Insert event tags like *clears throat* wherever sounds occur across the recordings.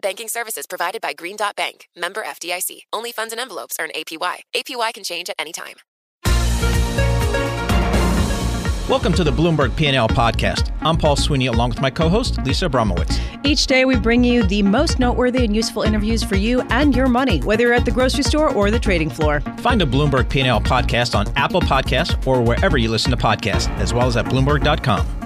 Banking services provided by Green Dot Bank, member FDIC. Only funds and envelopes earn APY. APY can change at any time. Welcome to the Bloomberg P&L podcast. I'm Paul Sweeney along with my co-host Lisa Abramowicz. Each day we bring you the most noteworthy and useful interviews for you and your money, whether you're at the grocery store or the trading floor. Find the Bloomberg P&L podcast on Apple Podcasts or wherever you listen to podcasts, as well as at bloomberg.com.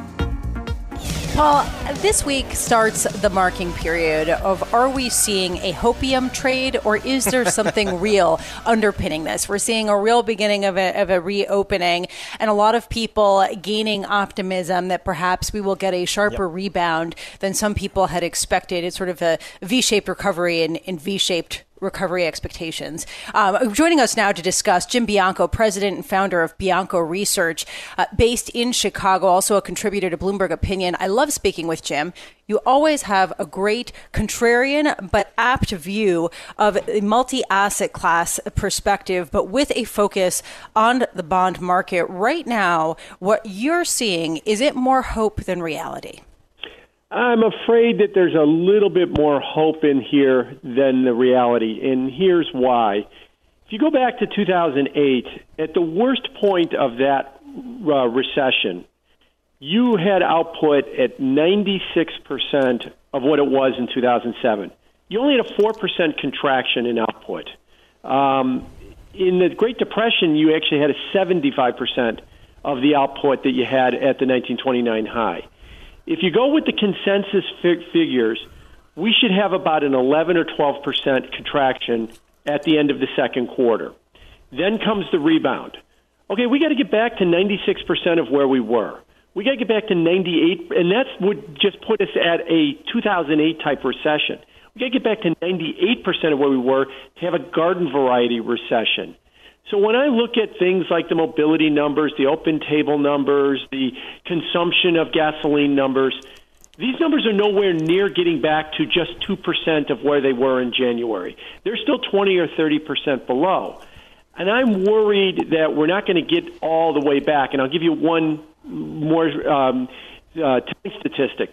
Paul, this week starts the marking period of are we seeing a hopium trade or is there something *laughs* real underpinning this? We're seeing a real beginning of a, of a reopening and a lot of people gaining optimism that perhaps we will get a sharper yep. rebound than some people had expected. It's sort of a V shaped recovery in, in V shaped recovery expectations. Um, joining us now to discuss Jim Bianco, president and founder of Bianco Research, uh, based in Chicago, also a contributor to Bloomberg Opinion. I love speaking with Jim. You always have a great contrarian but apt view of a multi asset class perspective, but with a focus on the bond market. Right now, what you're seeing, is it more hope than reality? I'm afraid that there's a little bit more hope in here than the reality, and here's why. If you go back to 2008, at the worst point of that uh, recession, you had output at 96% of what it was in 2007. You only had a 4% contraction in output. Um, in the Great Depression, you actually had a 75% of the output that you had at the 1929 high. If you go with the consensus fig- figures, we should have about an 11 or 12 percent contraction at the end of the second quarter. Then comes the rebound. Okay, we got to get back to 96 percent of where we were. We got to get back to 98, and that would just put us at a 2008 type recession. We got to get back to 98 percent of where we were to have a garden variety recession. So when I look at things like the mobility numbers, the open table numbers, the consumption of gasoline numbers, these numbers are nowhere near getting back to just 2% of where they were in January. They're still 20 or 30% below. And I'm worried that we're not going to get all the way back. And I'll give you one more um, uh, statistic.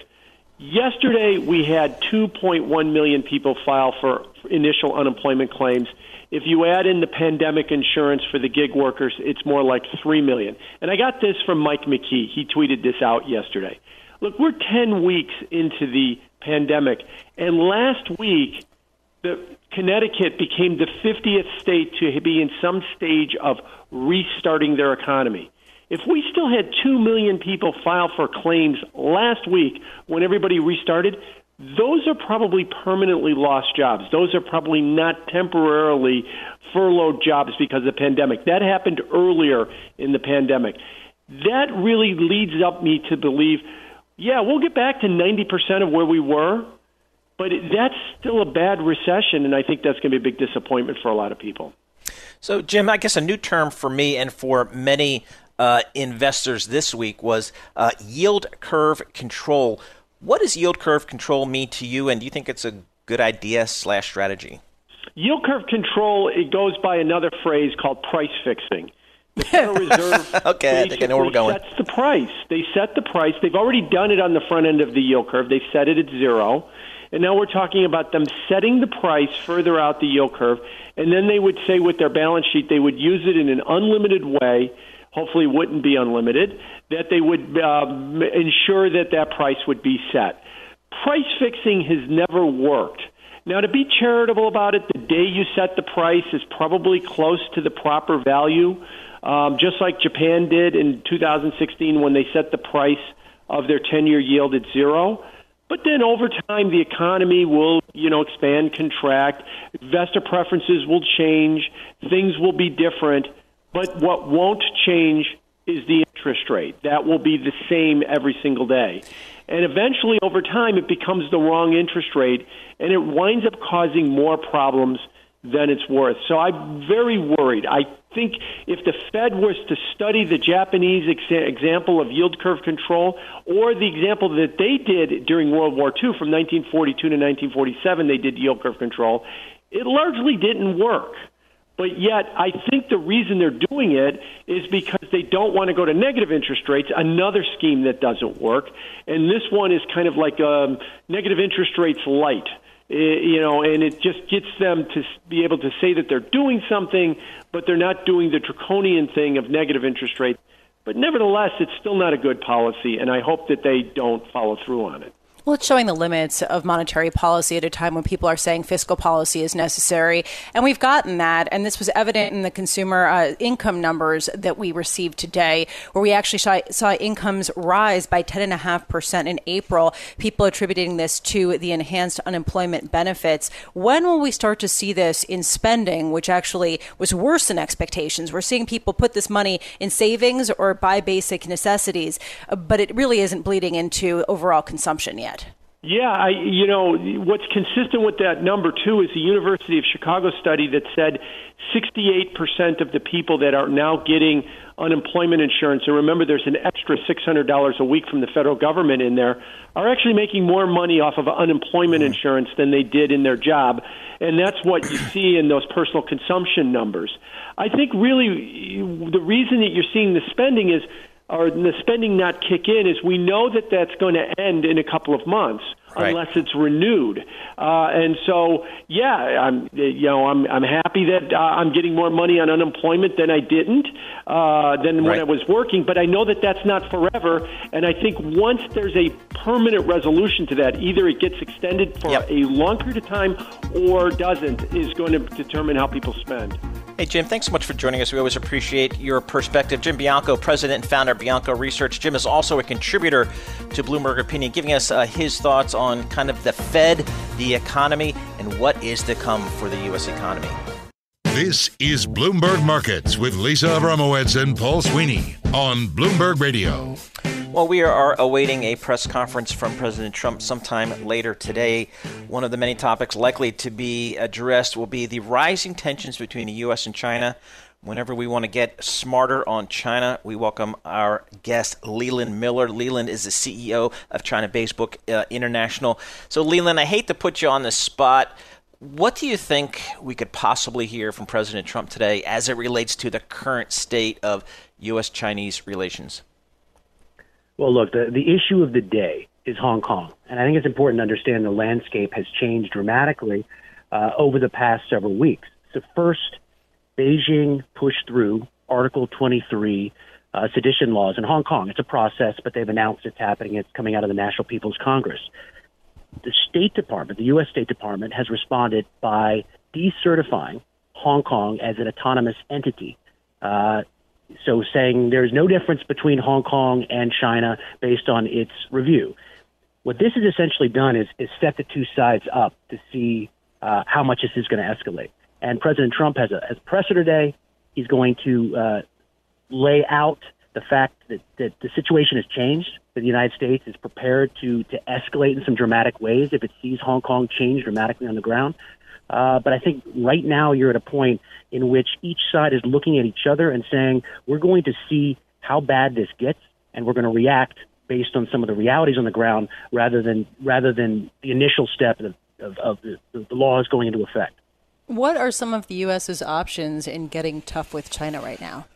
Yesterday, we had 2.1 million people file for initial unemployment claims. If you add in the pandemic insurance for the gig workers, it's more like 3 million. And I got this from Mike McKee. He tweeted this out yesterday. Look, we're 10 weeks into the pandemic, and last week, the Connecticut became the 50th state to be in some stage of restarting their economy. If we still had 2 million people file for claims last week when everybody restarted, those are probably permanently lost jobs. Those are probably not temporarily furloughed jobs because of the pandemic. That happened earlier in the pandemic. That really leads up me to believe, yeah, we'll get back to 90% of where we were, but that's still a bad recession, and I think that's going to be a big disappointment for a lot of people. So, Jim, I guess a new term for me and for many uh, investors this week was uh, yield curve control. What does yield curve control mean to you, and do you think it's a good idea slash strategy? Yield curve control it goes by another phrase called price fixing. The Federal *laughs* Reserve okay, I think I know where we're going. sets the price. They set the price. They've already done it on the front end of the yield curve. They've set it at zero. And now we're talking about them setting the price further out the yield curve. And then they would say with their balance sheet, they would use it in an unlimited way hopefully wouldn't be unlimited, that they would um, ensure that that price would be set. Price fixing has never worked. Now, to be charitable about it, the day you set the price is probably close to the proper value, um, just like Japan did in 2016 when they set the price of their 10-year yield at zero. But then over time, the economy will, you know, expand, contract. Investor preferences will change. Things will be different. But what won't change is the interest rate. That will be the same every single day. And eventually, over time, it becomes the wrong interest rate, and it winds up causing more problems than it's worth. So I'm very worried. I think if the Fed was to study the Japanese ex- example of yield curve control or the example that they did during World War II from 1942 to 1947, they did yield curve control, it largely didn't work. But yet, I think the reason they're doing it is because they don't want to go to negative interest rates, another scheme that doesn't work. And this one is kind of like um, negative interest rates light. Eh, you know, and it just gets them to be able to say that they're doing something, but they're not doing the draconian thing of negative interest rates. But nevertheless, it's still not a good policy, and I hope that they don't follow through on it. Well, it's showing the limits of monetary policy at a time when people are saying fiscal policy is necessary. And we've gotten that. And this was evident in the consumer uh, income numbers that we received today, where we actually saw, saw incomes rise by 10.5% in April. People attributing this to the enhanced unemployment benefits. When will we start to see this in spending, which actually was worse than expectations? We're seeing people put this money in savings or buy basic necessities, but it really isn't bleeding into overall consumption yet. Yeah, I, you know, what's consistent with that number, too, is the University of Chicago study that said 68% of the people that are now getting unemployment insurance, and remember there's an extra $600 a week from the federal government in there, are actually making more money off of unemployment mm-hmm. insurance than they did in their job. And that's what you *clears throat* see in those personal consumption numbers. I think really the reason that you're seeing the spending is or the spending not kick in is we know that that's going to end in a couple of months right. unless it's renewed. Uh, and so, yeah, I'm you know I'm I'm happy that uh, I'm getting more money on unemployment than I didn't uh, than right. when I was working. But I know that that's not forever. And I think once there's a permanent resolution to that, either it gets extended for yep. a long period of time or doesn't, is going to determine how people spend. Hey, Jim, thanks so much for joining us. We always appreciate your perspective. Jim Bianco, president and founder of Bianco Research. Jim is also a contributor to Bloomberg Opinion, giving us uh, his thoughts on kind of the Fed, the economy, and what is to come for the U.S. economy. This is Bloomberg Markets with Lisa Abramowicz and Paul Sweeney on Bloomberg Radio. Well, we are awaiting a press conference from President Trump sometime later today. One of the many topics likely to be addressed will be the rising tensions between the U.S. and China. Whenever we want to get smarter on China, we welcome our guest, Leland Miller. Leland is the CEO of China Beige Book uh, International. So, Leland, I hate to put you on the spot. What do you think we could possibly hear from President Trump today as it relates to the current state of U.S. Chinese relations? Well, look, the, the issue of the day is Hong Kong. And I think it's important to understand the landscape has changed dramatically uh, over the past several weeks. So, first, Beijing pushed through Article 23 uh, sedition laws in Hong Kong. It's a process, but they've announced it's happening. It's coming out of the National People's Congress. The State Department, the U.S. State Department, has responded by decertifying Hong Kong as an autonomous entity. Uh, so saying there's no difference between Hong Kong and China based on its review. What this has essentially done is, is set the two sides up to see uh, how much this is going to escalate. And President Trump has a, has a presser today. He's going to uh, lay out the fact that, that the situation has changed, that the United States is prepared to, to escalate in some dramatic ways if it sees Hong Kong change dramatically on the ground. Uh, but I think right now you're at a point in which each side is looking at each other and saying, we're going to see how bad this gets, and we're going to react based on some of the realities on the ground rather than rather than the initial step of, of, of the, the laws going into effect. What are some of the U.S.'s options in getting tough with China right now?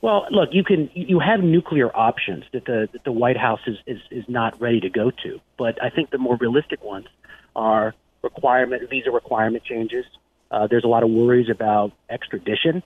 Well, look, you can you have nuclear options that the that the White House is, is is not ready to go to, but I think the more realistic ones are requirement visa requirement changes. Uh, there's a lot of worries about extradition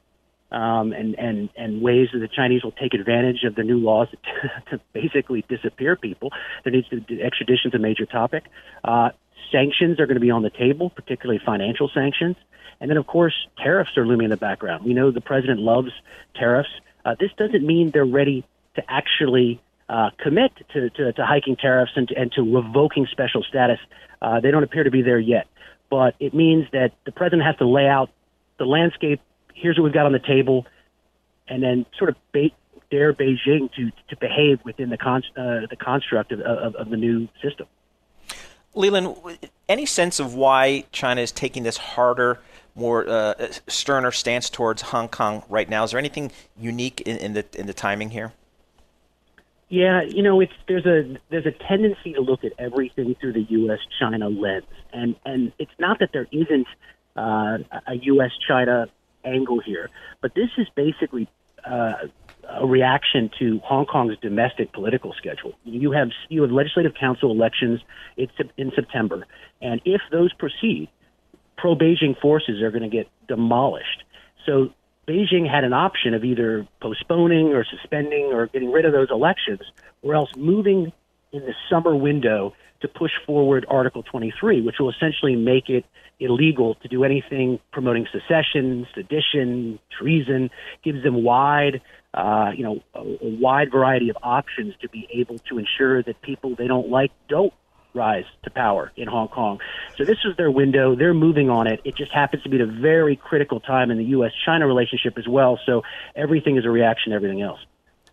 um, and and and ways that the Chinese will take advantage of the new laws *laughs* to, to basically disappear people. There needs to extradition is a major topic. Uh, sanctions are going to be on the table, particularly financial sanctions. And then, of course, tariffs are looming in the background. We know the president loves tariffs. Uh, this doesn't mean they're ready to actually uh, commit to, to, to, hiking tariffs and to, and to revoking special status. Uh, they don't appear to be there yet. But it means that the president has to lay out the landscape. Here's what we've got on the table, and then sort of bait, dare Beijing to, to behave within the, con- uh, the construct of, of, of the new system. Leland, any sense of why China is taking this harder more uh, sterner stance towards Hong Kong right now. Is there anything unique in, in the in the timing here? Yeah, you know, it's there's a there's a tendency to look at everything through the U.S. China lens, and and it's not that there isn't uh, a U.S. China angle here, but this is basically uh, a reaction to Hong Kong's domestic political schedule. You have you have legislative council elections it's in September, and if those proceed, pro Beijing forces are going to get demolished. So Beijing had an option of either postponing or suspending or getting rid of those elections, or else moving in the summer window to push forward Article 23, which will essentially make it illegal to do anything promoting secession, sedition, treason, gives them wide, uh, you know, a, a wide variety of options to be able to ensure that people they don't like don't rise to power in Hong Kong. So this is their window. They're moving on it. It just happens to be a very critical time in the U.S. China relationship as well. So everything is a reaction to everything else.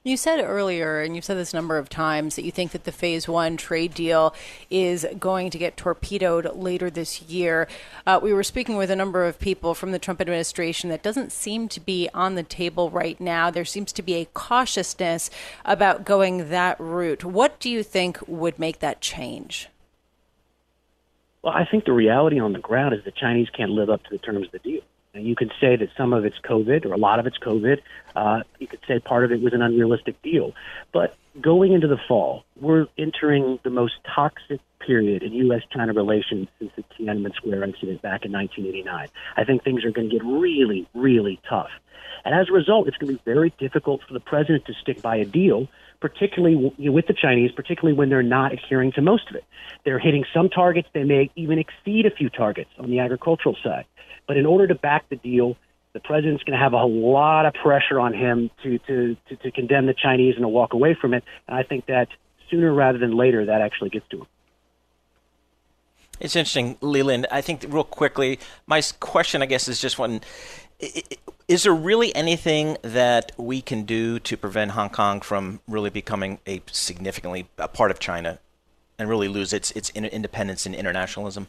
You said earlier, and you've said this a number of times, that you think that the phase one trade deal is going to get torpedoed later this year. Uh, we were speaking with a number of people from the Trump administration that doesn't seem to be on the table right now. There seems to be a cautiousness about going that route. What do you think would make that change? Well, I think the reality on the ground is the Chinese can't live up to the terms of the deal. You could say that some of it's COVID or a lot of it's COVID. Uh, you could say part of it was an unrealistic deal. But going into the fall, we're entering the most toxic period in U.S. China relations since the Tiananmen Square incident back in 1989. I think things are going to get really, really tough. And as a result, it's going to be very difficult for the president to stick by a deal, particularly with the Chinese, particularly when they're not adhering to most of it. They're hitting some targets, they may even exceed a few targets on the agricultural side. But in order to back the deal, the president's going to have a lot of pressure on him to, to, to, to condemn the Chinese and to walk away from it. And I think that sooner rather than later, that actually gets to him. It's interesting, Leland. I think real quickly, my question, I guess, is just one: Is there really anything that we can do to prevent Hong Kong from really becoming a significantly a part of China and really lose its its independence and internationalism?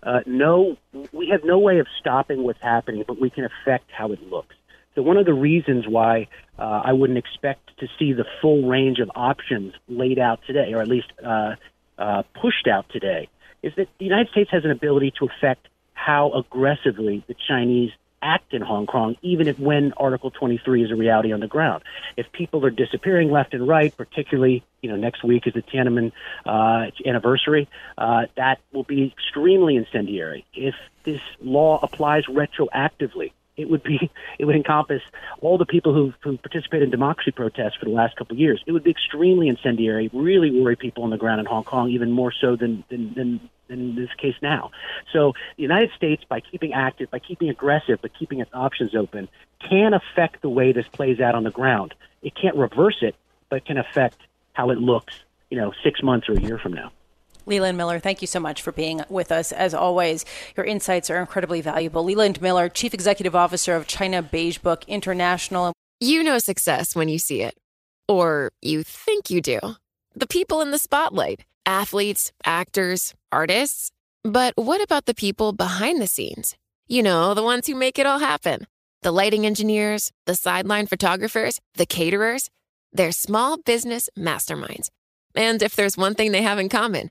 Uh, no, we have no way of stopping what's happening, but we can affect how it looks. So one of the reasons why uh, I wouldn't expect to see the full range of options laid out today, or at least uh, uh, pushed out today, is that the United States has an ability to affect how aggressively the Chinese act in Hong Kong, even if when Article 23 is a reality on the ground. If people are disappearing left and right, particularly you know next week is the Tiananmen uh, anniversary, uh, that will be extremely incendiary. If this law applies retroactively, it would be *laughs* it would encompass all the people who who participated in democracy protests for the last couple of years. It would be extremely incendiary, really worry people on the ground in Hong Kong, even more so than than, than in this case now. So the United States, by keeping active, by keeping aggressive, but keeping its options open, can affect the way this plays out on the ground. It can't reverse it, but can affect how it looks, you know, six months or a year from now. Leland Miller, thank you so much for being with us. As always, your insights are incredibly valuable. Leland Miller, Chief Executive Officer of China Beige Book International. You know success when you see it, or you think you do. The people in the spotlight athletes, actors, artists. But what about the people behind the scenes? You know, the ones who make it all happen the lighting engineers, the sideline photographers, the caterers. They're small business masterminds. And if there's one thing they have in common,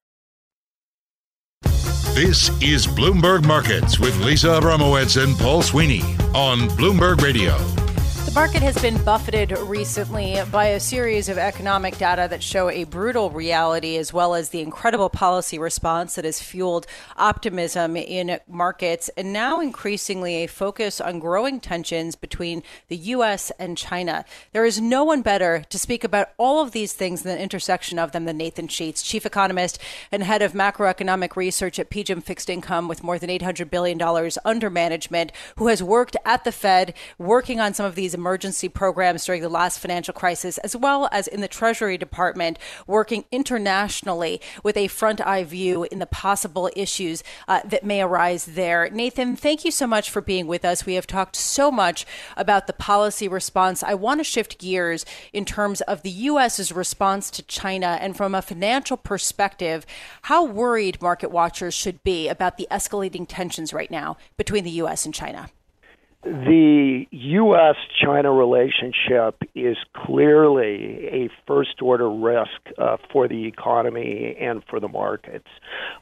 This is Bloomberg Markets with Lisa Abramowicz and Paul Sweeney on Bloomberg Radio. The market has been buffeted recently by a series of economic data that show a brutal reality as well as the incredible policy response that has fueled optimism in markets and now increasingly a focus on growing tensions between the U.S. and China. There is no one better to speak about all of these things than the intersection of them than Nathan Sheets, chief economist and head of macroeconomic research at PGIM Fixed Income with more than $800 billion under management, who has worked at the Fed working on some of these emergency programs during the last financial crisis, as well as in the Treasury Department, working internationally with a front eye view in the possible issues uh, that may arise there. Nathan, thank you so much for being with us. We have talked so much about the policy response. I want to shift gears in terms of the U.S.'s response to China and from a financial perspective, how worried market watchers should be about the escalating tensions right now between the U.S. and China the U.S. China relationship is clearly a first order risk uh, for the economy and for the markets.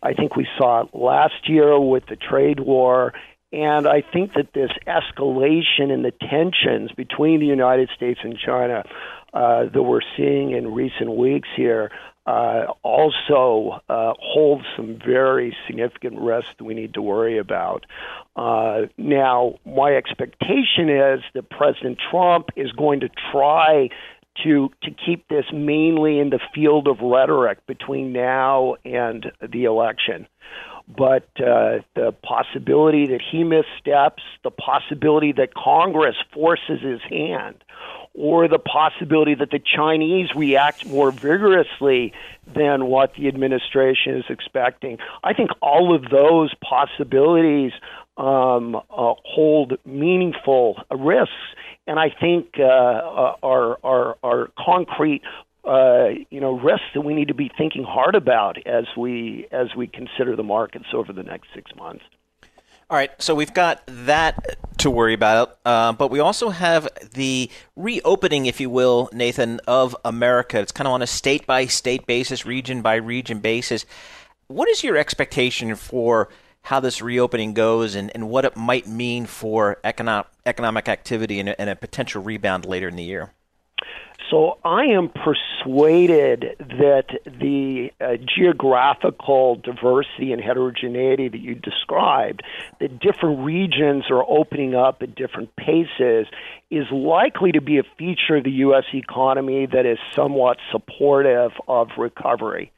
I think we saw it last year with the trade war. And I think that this escalation in the tensions between the United States and China uh, that we're seeing in recent weeks here uh, also uh, holds some very significant risks we need to worry about. Uh, now, my expectation is that President Trump is going to try to to keep this mainly in the field of rhetoric between now and the election. But uh, the possibility that he missteps, the possibility that Congress forces his hand, or the possibility that the Chinese react more vigorously than what the administration is expecting. I think all of those possibilities um, uh, hold meaningful risks, and I think uh, uh, are, are, are concrete uh, you know risks that we need to be thinking hard about as we as we consider the markets over the next six months. All right, so we've got that to worry about, uh, but we also have the reopening, if you will, Nathan, of America. It's kind of on a state by state basis, region by region basis. What is your expectation for how this reopening goes and, and what it might mean for economic, economic activity and, and a potential rebound later in the year? So I am persuaded that the uh, geographical diversity and heterogeneity that you described, that different regions are opening up at different paces, is likely to be a feature of the U.S. economy that is somewhat supportive of recovery.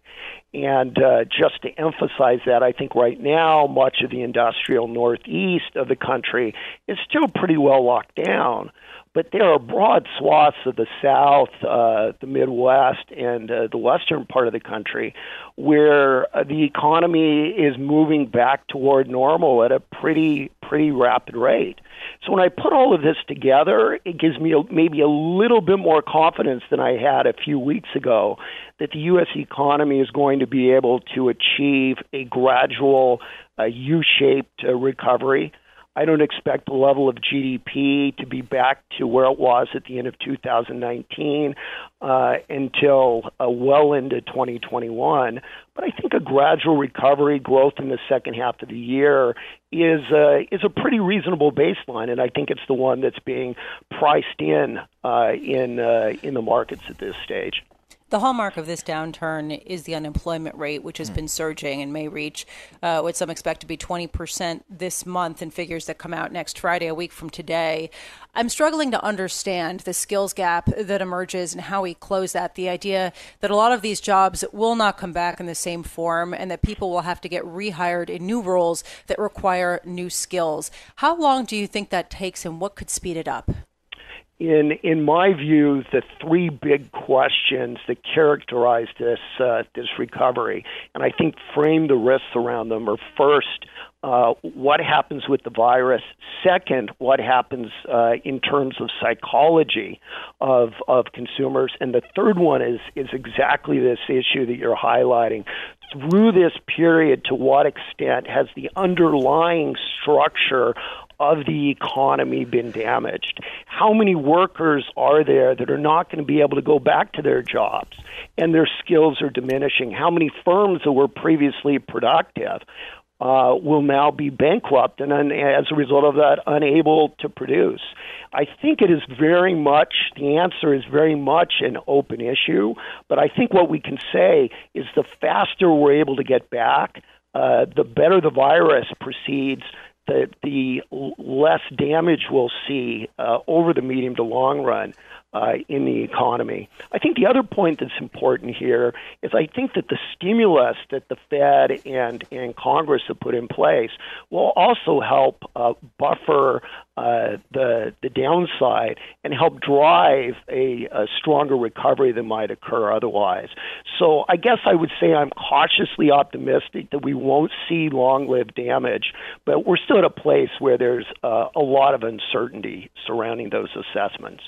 And uh, just to emphasize that, I think right now much of the industrial northeast of the country is still pretty well locked down but there are broad swaths of the South, uh, the Midwest, and uh, the western part of the country where uh, the economy is moving back toward normal at a pretty pretty rapid rate. So when I put all of this together, it gives me a, maybe a little bit more confidence than I had a few weeks ago that the U.S. economy is going to be able to achieve a gradual uh, U-shaped uh, recovery. I don't expect the level of GDP to be back to where it was at the end of 2019 uh, until uh, well into 2021. But I think a gradual recovery, growth in the second half of the year, is uh, is a pretty reasonable baseline, and I think it's the one that's being priced in uh, in uh, in the markets at this stage. The hallmark of this downturn is the unemployment rate, which has mm. been surging and may reach uh, what some expect to be 20% this month in figures that come out next Friday, a week from today. I'm struggling to understand the skills gap that emerges and how we close that. The idea that a lot of these jobs will not come back in the same form and that people will have to get rehired in new roles that require new skills. How long do you think that takes and what could speed it up? In in my view, the three big questions that characterize this uh, this recovery, and I think frame the risks around them, are first. Uh, what happens with the virus? Second, what happens uh, in terms of psychology of of consumers? And the third one is is exactly this issue that you're highlighting. Through this period, to what extent has the underlying structure of the economy been damaged? How many workers are there that are not going to be able to go back to their jobs and their skills are diminishing? How many firms that were previously productive uh, will now be bankrupt and, un- as a result of that, unable to produce. I think it is very much, the answer is very much an open issue, but I think what we can say is the faster we're able to get back, uh, the better the virus proceeds, the, the less damage we'll see uh, over the medium to long run uh, in the economy. I think the other point that's important here is I think that the stimulus that the Fed and, and Congress have put in place will also help uh, buffer uh, the the downside and help drive a, a stronger recovery than might occur otherwise. So I guess I would say I'm cautiously optimistic that we won't see long-lived damage, but we're still at a place where there's uh, a lot of uncertainty surrounding those assessments.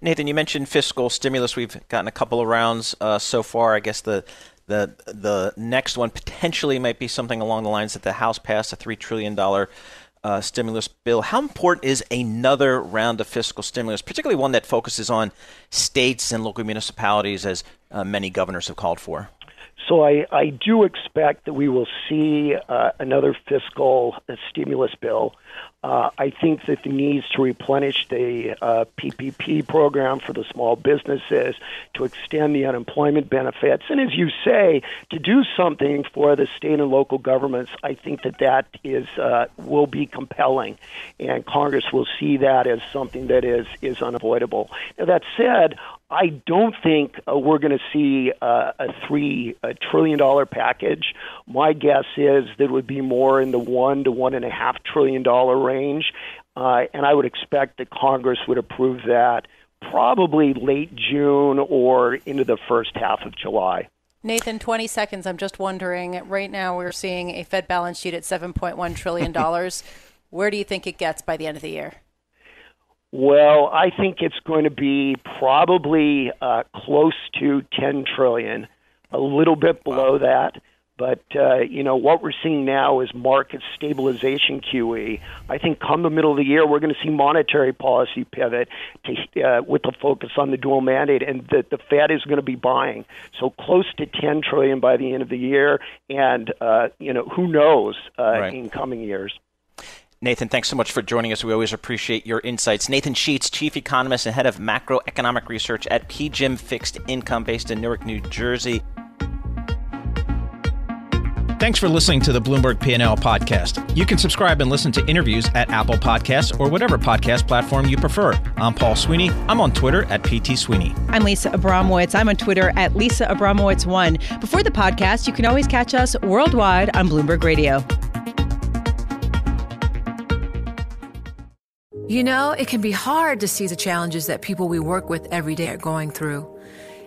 Nathan, you mentioned fiscal stimulus. We've gotten a couple of rounds uh, so far. I guess the the the next one potentially might be something along the lines that the House passed a three trillion dollar uh, stimulus bill. How important is another round of fiscal stimulus, particularly one that focuses on states and local municipalities, as uh, many governors have called for? So I, I do expect that we will see uh, another fiscal stimulus bill. Uh, I think that the needs to replenish the uh, PPP program for the small businesses, to extend the unemployment benefits, and as you say, to do something for the state and local governments, I think that that is uh, will be compelling, and Congress will see that as something that is is unavoidable. Now, that said, I don't think uh, we're going to see uh, a three a trillion dollar package. My guess is that it would be more in the one to one and a half trillion dollar range, uh, and I would expect that Congress would approve that probably late June or into the first half of July. Nathan, 20 seconds. I'm just wondering. Right now, we're seeing a Fed balance sheet at 7.1 trillion dollars. *laughs* Where do you think it gets by the end of the year? Well, I think it's going to be probably uh, close to 10 trillion, a little bit below wow. that. But uh, you know what we're seeing now is market stabilization QE. I think come the middle of the year, we're going to see monetary policy pivot to, uh, with a focus on the dual mandate, and that the Fed is going to be buying. So close to 10 trillion by the end of the year, and uh, you know who knows uh, right. in coming years. Nathan, thanks so much for joining us. We always appreciate your insights. Nathan Sheets, Chief Economist and Head of Macroeconomic Research at PGIM Fixed Income, based in Newark, New Jersey. Thanks for listening to the Bloomberg P&L podcast. You can subscribe and listen to interviews at Apple Podcasts or whatever podcast platform you prefer. I'm Paul Sweeney. I'm on Twitter at PT Sweeney. I'm Lisa Abramowicz. I'm on Twitter at Lisa Abramowicz1. Before the podcast, you can always catch us worldwide on Bloomberg Radio. You know, it can be hard to see the challenges that people we work with every day are going through.